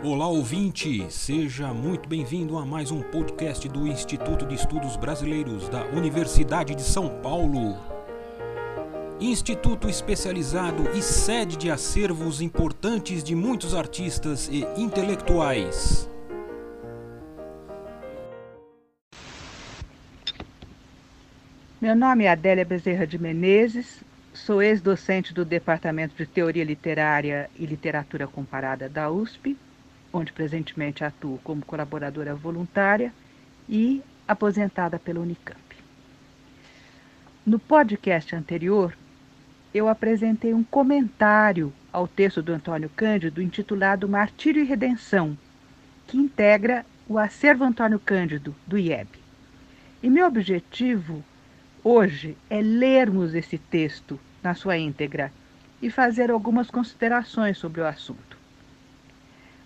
Olá ouvinte, seja muito bem-vindo a mais um podcast do Instituto de Estudos Brasileiros da Universidade de São Paulo. Instituto especializado e sede de acervos importantes de muitos artistas e intelectuais. Meu nome é Adélia Bezerra de Menezes, sou ex-docente do Departamento de Teoria Literária e Literatura Comparada da USP, onde presentemente atuo como colaboradora voluntária e aposentada pela Unicamp. No podcast anterior, eu apresentei um comentário ao texto do Antônio Cândido intitulado Martírio e Redenção, que integra o acervo Antônio Cândido do IEB. E meu objetivo hoje é lermos esse texto na sua íntegra e fazer algumas considerações sobre o assunto.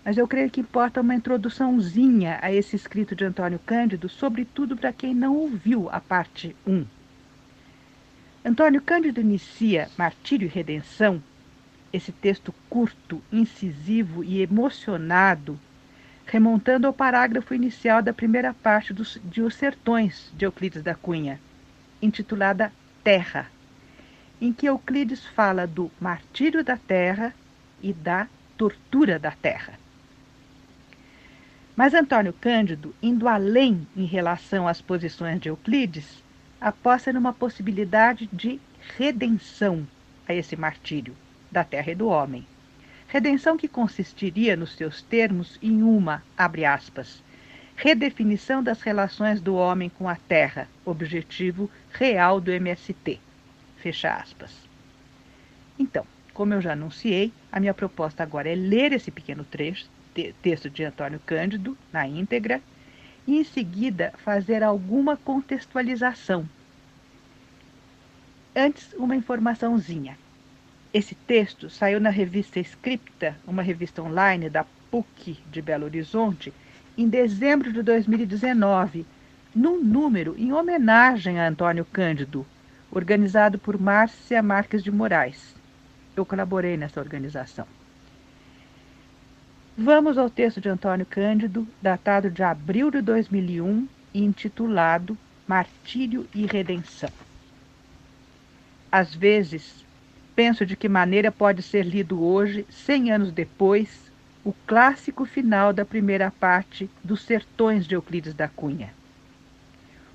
Mas eu creio que importa uma introduçãozinha a esse escrito de Antônio Cândido, sobretudo para quem não ouviu a parte 1. Antônio Cândido inicia Martírio e Redenção, esse texto curto, incisivo e emocionado, remontando ao parágrafo inicial da primeira parte dos, de Os Sertões de Euclides da Cunha intitulada Terra, em que Euclides fala do martírio da terra e da tortura da terra. Mas Antônio Cândido, indo além em relação às posições de Euclides, aposta numa possibilidade de redenção a esse martírio da terra e do homem. Redenção que consistiria, nos seus termos, em uma, abre aspas, redefinição das relações do homem com a terra, objetivo real do MST. Fecha aspas. Então, como eu já anunciei, a minha proposta agora é ler esse pequeno trecho, texto de Antônio Cândido, na íntegra, e em seguida fazer alguma contextualização. Antes, uma informaçãozinha. Esse texto saiu na revista Scripta, uma revista online da PUC de Belo Horizonte, em dezembro de 2019, num número em homenagem a Antônio Cândido, organizado por Márcia Marques de Moraes. Eu colaborei nessa organização. Vamos ao texto de Antônio Cândido, datado de abril de 2001 e intitulado Martírio e Redenção. Às vezes, penso de que maneira pode ser lido hoje, cem anos depois, o clássico final da primeira parte dos Sertões de Euclides da Cunha.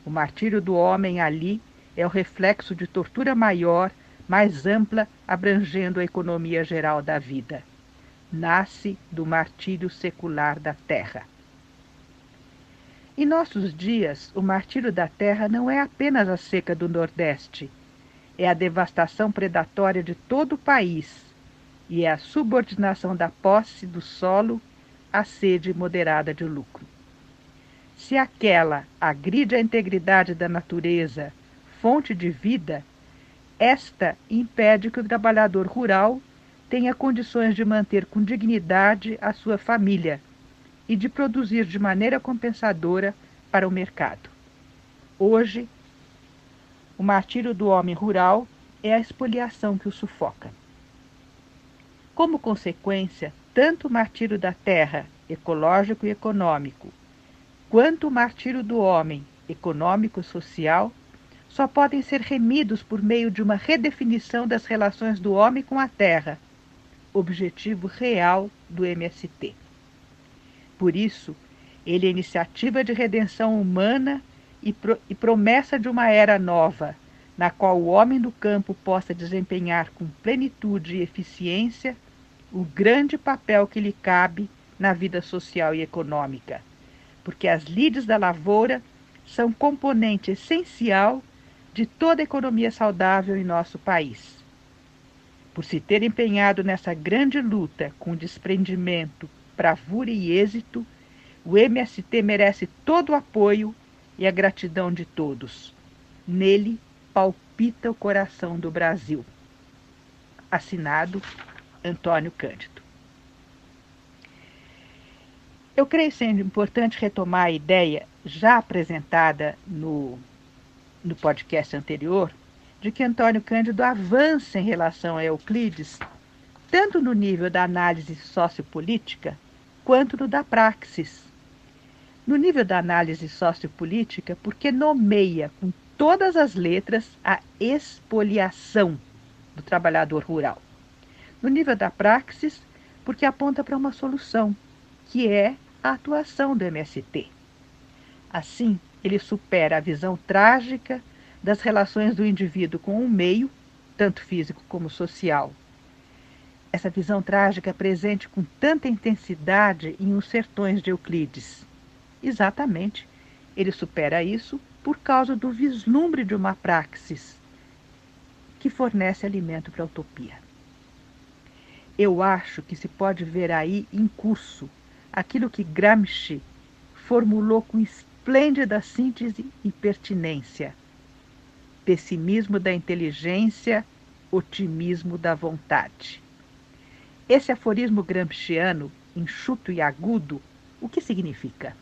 O martírio do homem ali é o reflexo de tortura maior, mais ampla, abrangendo a economia geral da vida. Nasce do martírio secular da terra. Em nossos dias, o martírio da terra não é apenas a seca do Nordeste, é a devastação predatória de todo o país e é a subordinação da posse do solo à sede moderada de lucro. Se aquela agride a integridade da natureza, fonte de vida, esta impede que o trabalhador rural tenha condições de manter com dignidade a sua família e de produzir de maneira compensadora para o mercado. Hoje, o martírio do homem rural é a expoliação que o sufoca. Como consequência, tanto o martírio da terra, ecológico e econômico, quanto o martírio do homem, econômico e social, só podem ser remidos por meio de uma redefinição das relações do homem com a terra, objetivo real do MST. Por isso, ele é iniciativa de redenção humana e, pro, e promessa de uma era nova, na qual o homem do campo possa desempenhar com plenitude e eficiência o grande papel que lhe cabe na vida social e econômica, porque as lides da lavoura são componente essencial de toda economia saudável em nosso país. Por se ter empenhado nessa grande luta com desprendimento, bravura e êxito, o MST merece todo o apoio e a gratidão de todos. Nele palpita o coração do Brasil. Assinado Antônio Cândido. Eu creio sendo importante retomar a ideia já apresentada no, no podcast anterior de que Antônio Cândido avança em relação a Euclides, tanto no nível da análise sociopolítica, quanto no da praxis. No nível da análise sociopolítica, porque nomeia com todas as letras a expoliação do trabalhador rural. No nível da praxis, porque aponta para uma solução, que é a atuação do MST. Assim, ele supera a visão trágica das relações do indivíduo com o meio, tanto físico como social. Essa visão trágica é presente com tanta intensidade em Os Sertões de Euclides. Exatamente, ele supera isso por causa do vislumbre de uma praxis que fornece alimento para a utopia. Eu acho que se pode ver aí em curso aquilo que Gramsci formulou com esplêndida síntese e pertinência: pessimismo da inteligência, otimismo da vontade. Esse aforismo gramsciano, enxuto e agudo, o que significa?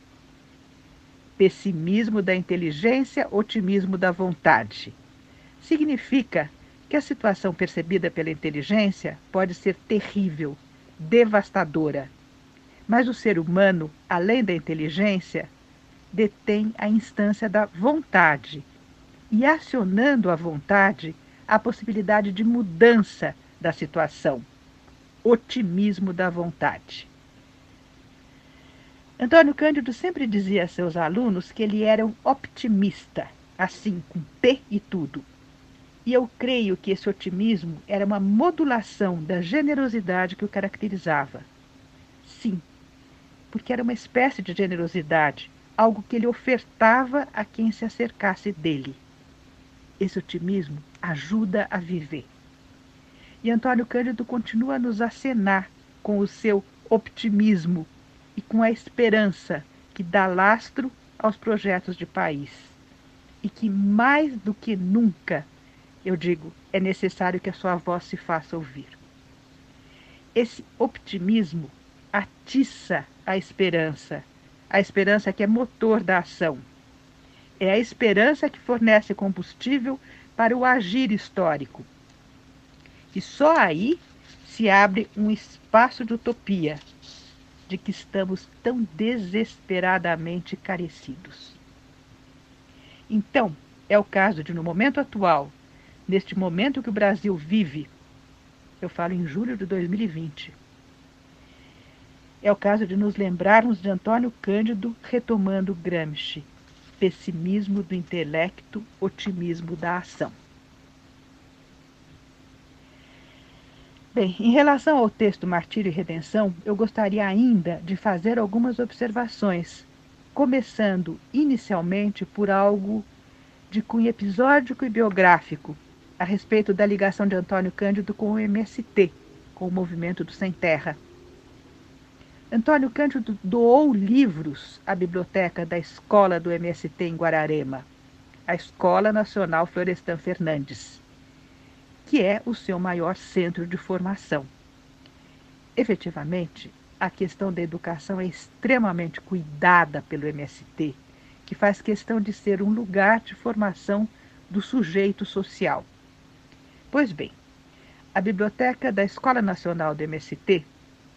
Pessimismo da inteligência, otimismo da vontade. Significa que a situação percebida pela inteligência pode ser terrível, devastadora. Mas o ser humano, além da inteligência, detém a instância da vontade. E acionando a vontade, a possibilidade de mudança da situação. Otimismo da vontade. Antônio Cândido sempre dizia a seus alunos que ele era um optimista, assim, com P e tudo. E eu creio que esse otimismo era uma modulação da generosidade que o caracterizava. Sim, porque era uma espécie de generosidade, algo que ele ofertava a quem se acercasse dele. Esse otimismo ajuda a viver. E Antônio Cândido continua a nos acenar com o seu optimismo e com a esperança que dá lastro aos projetos de país. E que mais do que nunca eu digo, é necessário que a sua voz se faça ouvir. Esse optimismo atiça a esperança, a esperança que é motor da ação. É a esperança que fornece combustível para o agir histórico. E só aí se abre um espaço de utopia, de que estamos tão desesperadamente carecidos. Então, é o caso de, no momento atual, neste momento que o Brasil vive, eu falo em julho de 2020. É o caso de nos lembrarmos de Antônio Cândido retomando Gramsci: pessimismo do intelecto, otimismo da ação. Bem, em relação ao texto Martírio e Redenção, eu gostaria ainda de fazer algumas observações, começando inicialmente por algo de cunho episódico e biográfico, a respeito da ligação de Antônio Cândido com o MST, com o movimento do Sem Terra. Antônio Cândido doou livros à biblioteca da escola do MST em Guararema, a Escola Nacional Florestan Fernandes, que é o seu maior centro de formação. Efetivamente, a questão da educação é extremamente cuidada pelo MST, que faz questão de ser um lugar de formação do sujeito social. Pois bem, a biblioteca da Escola Nacional do MST,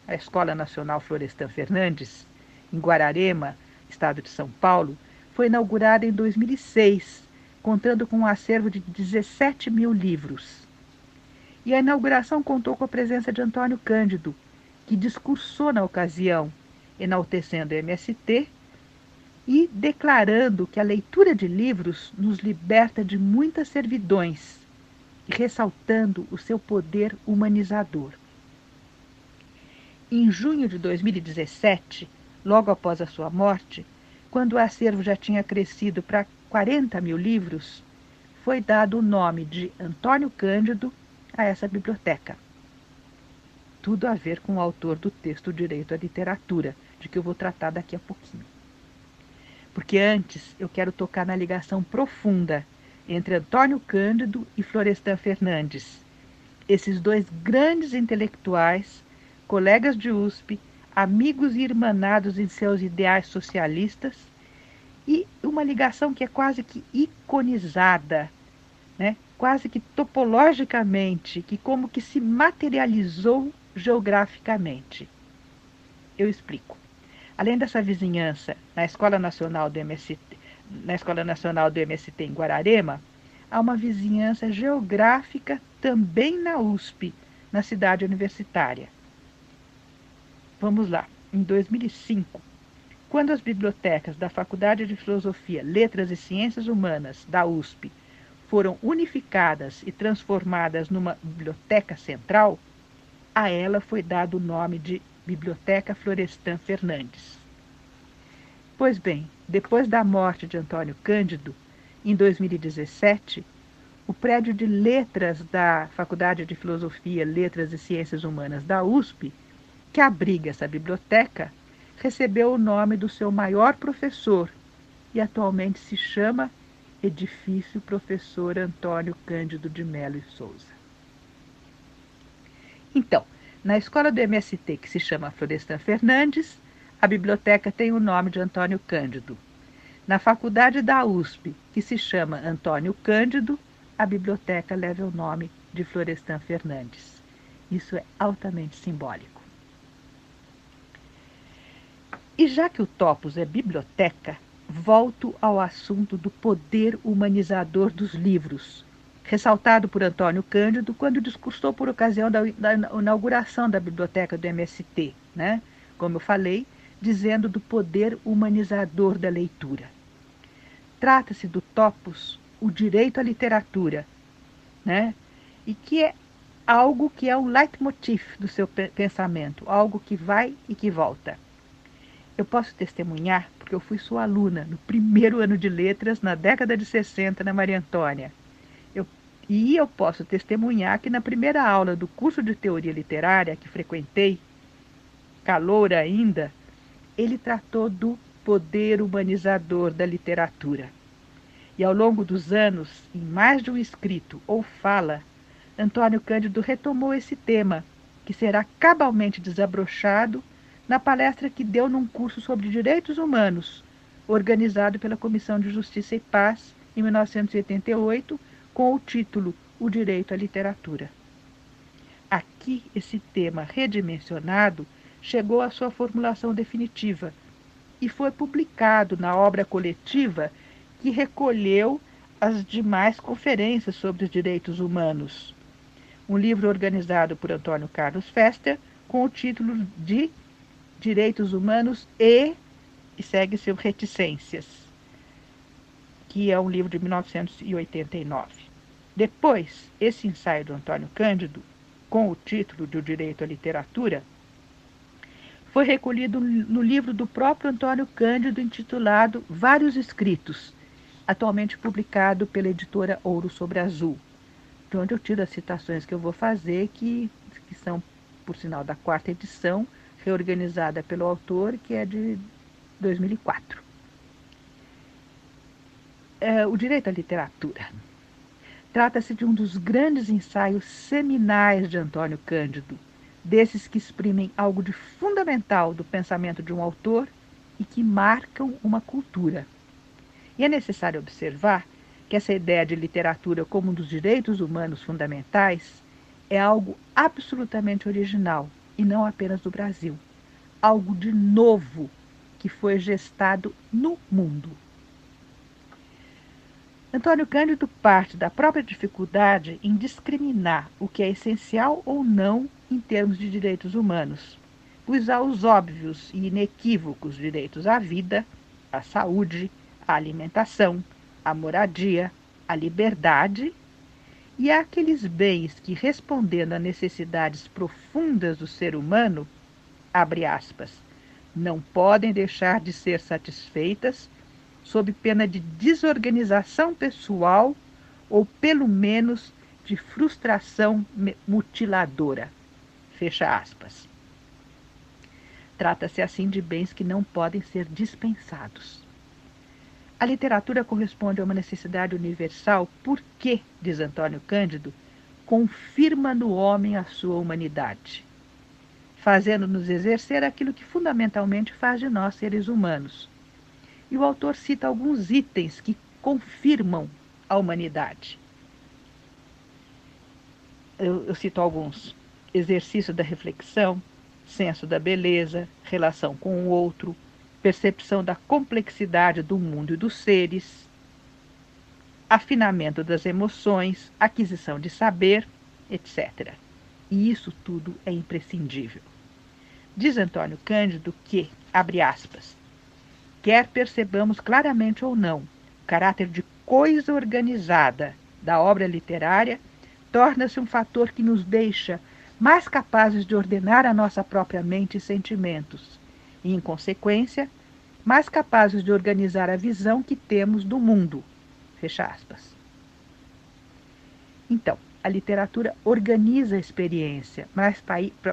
a Escola Nacional Florestan Fernandes, em Guararema, estado de São Paulo, foi inaugurada em 2006, contando com um acervo de 17 mil livros. E a inauguração contou com a presença de Antônio Cândido, que discursou na ocasião, enaltecendo o MST e declarando que a leitura de livros nos liberta de muitas servidões ressaltando o seu poder humanizador. Em junho de 2017, logo após a sua morte, quando o acervo já tinha crescido para 40 mil livros, foi dado o nome de Antônio Cândido a essa biblioteca. Tudo a ver com o autor do texto Direito à Literatura, de que eu vou tratar daqui a pouquinho. Porque antes eu quero tocar na ligação profunda entre Antônio Cândido e Florestan Fernandes. Esses dois grandes intelectuais, colegas de USP, amigos e irmanados em seus ideais socialistas, e uma ligação que é quase que iconizada, né? quase que topologicamente, que como que se materializou geograficamente. Eu explico. Além dessa vizinhança na Escola Nacional do MST, na Escola Nacional do MST em Guararema, há uma vizinhança geográfica também na USP, na cidade universitária. Vamos lá. Em 2005, quando as bibliotecas da Faculdade de Filosofia, Letras e Ciências Humanas da USP foram unificadas e transformadas numa biblioteca central, a ela foi dado o nome de Biblioteca Florestan Fernandes. Pois bem, depois da morte de Antônio Cândido, em 2017, o prédio de letras da Faculdade de Filosofia, Letras e Ciências Humanas da USP, que abriga essa biblioteca, recebeu o nome do seu maior professor e atualmente se chama Edifício Professor Antônio Cândido de Melo e Souza. Então, na escola do MST, que se chama Florestan Fernandes, a biblioteca tem o nome de Antônio Cândido. Na faculdade da USP, que se chama Antônio Cândido, a biblioteca leva o nome de Florestan Fernandes. Isso é altamente simbólico. E já que o topos é biblioteca, volto ao assunto do poder humanizador dos livros, ressaltado por Antônio Cândido quando discursou por ocasião da, da inauguração da biblioteca do MST, né? como eu falei, dizendo do poder humanizador da leitura. Trata-se do topos, o direito à literatura, né? e que é algo que é um leitmotiv do seu pensamento, algo que vai e que volta. Eu posso testemunhar, porque eu fui sua aluna no primeiro ano de letras, na década de 60, na Maria Antônia. E eu posso testemunhar que na primeira aula do curso de teoria literária que frequentei, calor ainda, ele tratou do poder humanizador da literatura. E ao longo dos anos, em mais de um escrito ou fala, Antônio Cândido retomou esse tema, que será cabalmente desabrochado na palestra que deu num curso sobre direitos humanos, organizado pela Comissão de Justiça e Paz em 1988 com o título O Direito à Literatura. Aqui, esse tema redimensionado chegou à sua formulação definitiva e foi publicado na obra coletiva que recolheu as demais conferências sobre os direitos humanos. Um livro organizado por Antônio Carlos Fester com o título de Direitos Humanos e, e segue-se Reticências, que é um livro de 1989. Depois, esse ensaio do Antônio Cândido, com o título de O Direito à Literatura, foi recolhido no livro do próprio Antônio Cândido, intitulado Vários Escritos, atualmente publicado pela editora Ouro sobre Azul, de onde eu tiro as citações que eu vou fazer, que, que são, por sinal, da quarta edição, reorganizada pelo autor, que é de 2004. É, o direito à literatura. Trata-se de um dos grandes ensaios seminais de Antônio Cândido, desses que exprimem algo de fundamental do pensamento de um autor e que marcam uma cultura. E é necessário observar que essa ideia de literatura como um dos direitos humanos fundamentais é algo absolutamente original e não apenas do Brasil. Algo de novo que foi gestado no mundo. Antônio Cândido parte da própria dificuldade em discriminar o que é essencial ou não em termos de direitos humanos, pois há os óbvios e inequívocos direitos à vida, à saúde, à alimentação, à moradia, à liberdade, e aqueles bens que, respondendo a necessidades profundas do ser humano, abre aspas, não podem deixar de ser satisfeitas sob pena de desorganização pessoal ou, pelo menos, de frustração mutiladora. Fecha aspas. Trata-se assim de bens que não podem ser dispensados. A literatura corresponde a uma necessidade universal. Porque, diz Antônio Cândido, confirma no homem a sua humanidade, fazendo-nos exercer aquilo que fundamentalmente faz de nós seres humanos, e o autor cita alguns itens que confirmam a humanidade. Eu, eu cito alguns: exercício da reflexão, senso da beleza, relação com o outro, percepção da complexidade do mundo e dos seres, afinamento das emoções, aquisição de saber, etc. E isso tudo é imprescindível. Diz Antônio Cândido que, abre aspas, quer percebamos claramente ou não, o caráter de coisa organizada da obra literária torna-se um fator que nos deixa mais capazes de ordenar a nossa própria mente e sentimentos, e, em consequência, mais capazes de organizar a visão que temos do mundo. Fecha aspas. Então, a literatura organiza a experiência, mas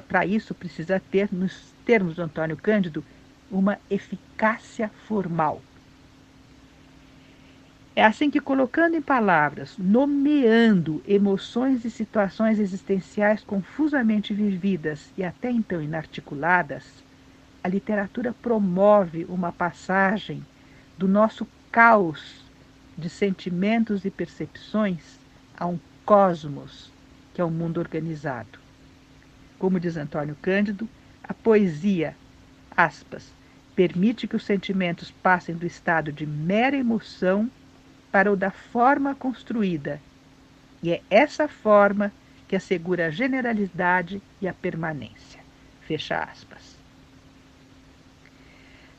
para isso precisa ter, nos termos do Antônio Cândido, uma eficácia formal. É assim que, colocando em palavras, nomeando emoções e situações existenciais confusamente vividas e até então inarticuladas, a literatura promove uma passagem do nosso caos de sentimentos e percepções a um cosmos, que é o um mundo organizado. Como diz Antônio Cândido, a poesia, aspas, permite que os sentimentos passem do estado de mera emoção para o da forma construída. E é essa forma que assegura a generalidade e a permanência. Fecha aspas.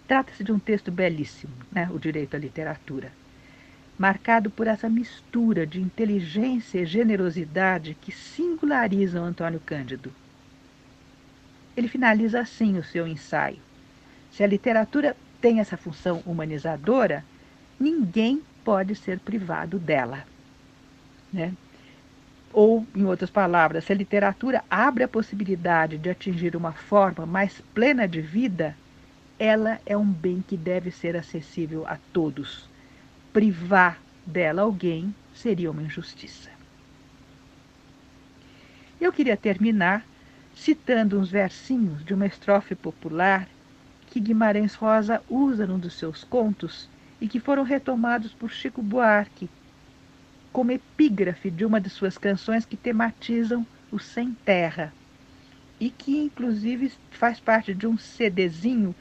Trata-se de um texto belíssimo, né? O Direito à Literatura, marcado por essa mistura de inteligência e generosidade que singularizam Antônio Cândido. Ele finaliza assim o seu ensaio. Se a literatura tem essa função humanizadora, ninguém pode ser privado dela. Né? Ou, em outras palavras, se a literatura abre a possibilidade de atingir uma forma mais plena de vida, ela é um bem que deve ser acessível a todos. Privar dela alguém seria uma injustiça. Eu queria terminar citando uns versinhos de uma estrofe popular que Guimarães Rosa usa num dos seus contos e que foram retomados por Chico Buarque como epígrafe de uma de suas canções que tematizam o sem terra e que inclusive faz parte de um CDzinho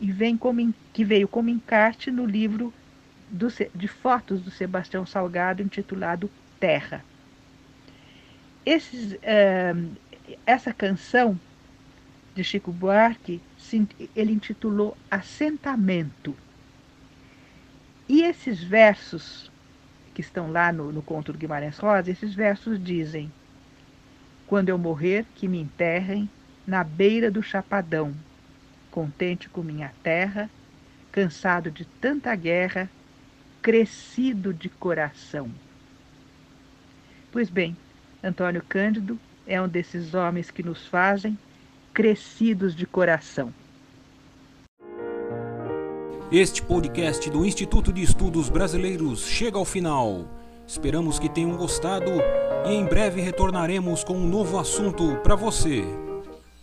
e vem como, que veio como encarte no livro do, de fotos do Sebastião Salgado intitulado Terra. Esses, uh, essa canção de Chico Buarque ele intitulou Assentamento e esses versos que estão lá no, no conto do Guimarães Rosa, esses versos dizem: Quando eu morrer, que me enterrem na beira do chapadão, contente com minha terra, cansado de tanta guerra, crescido de coração. Pois bem, Antônio Cândido é um desses homens que nos fazem crescidos de coração. Este podcast do Instituto de Estudos Brasileiros chega ao final. Esperamos que tenham gostado e em breve retornaremos com um novo assunto para você.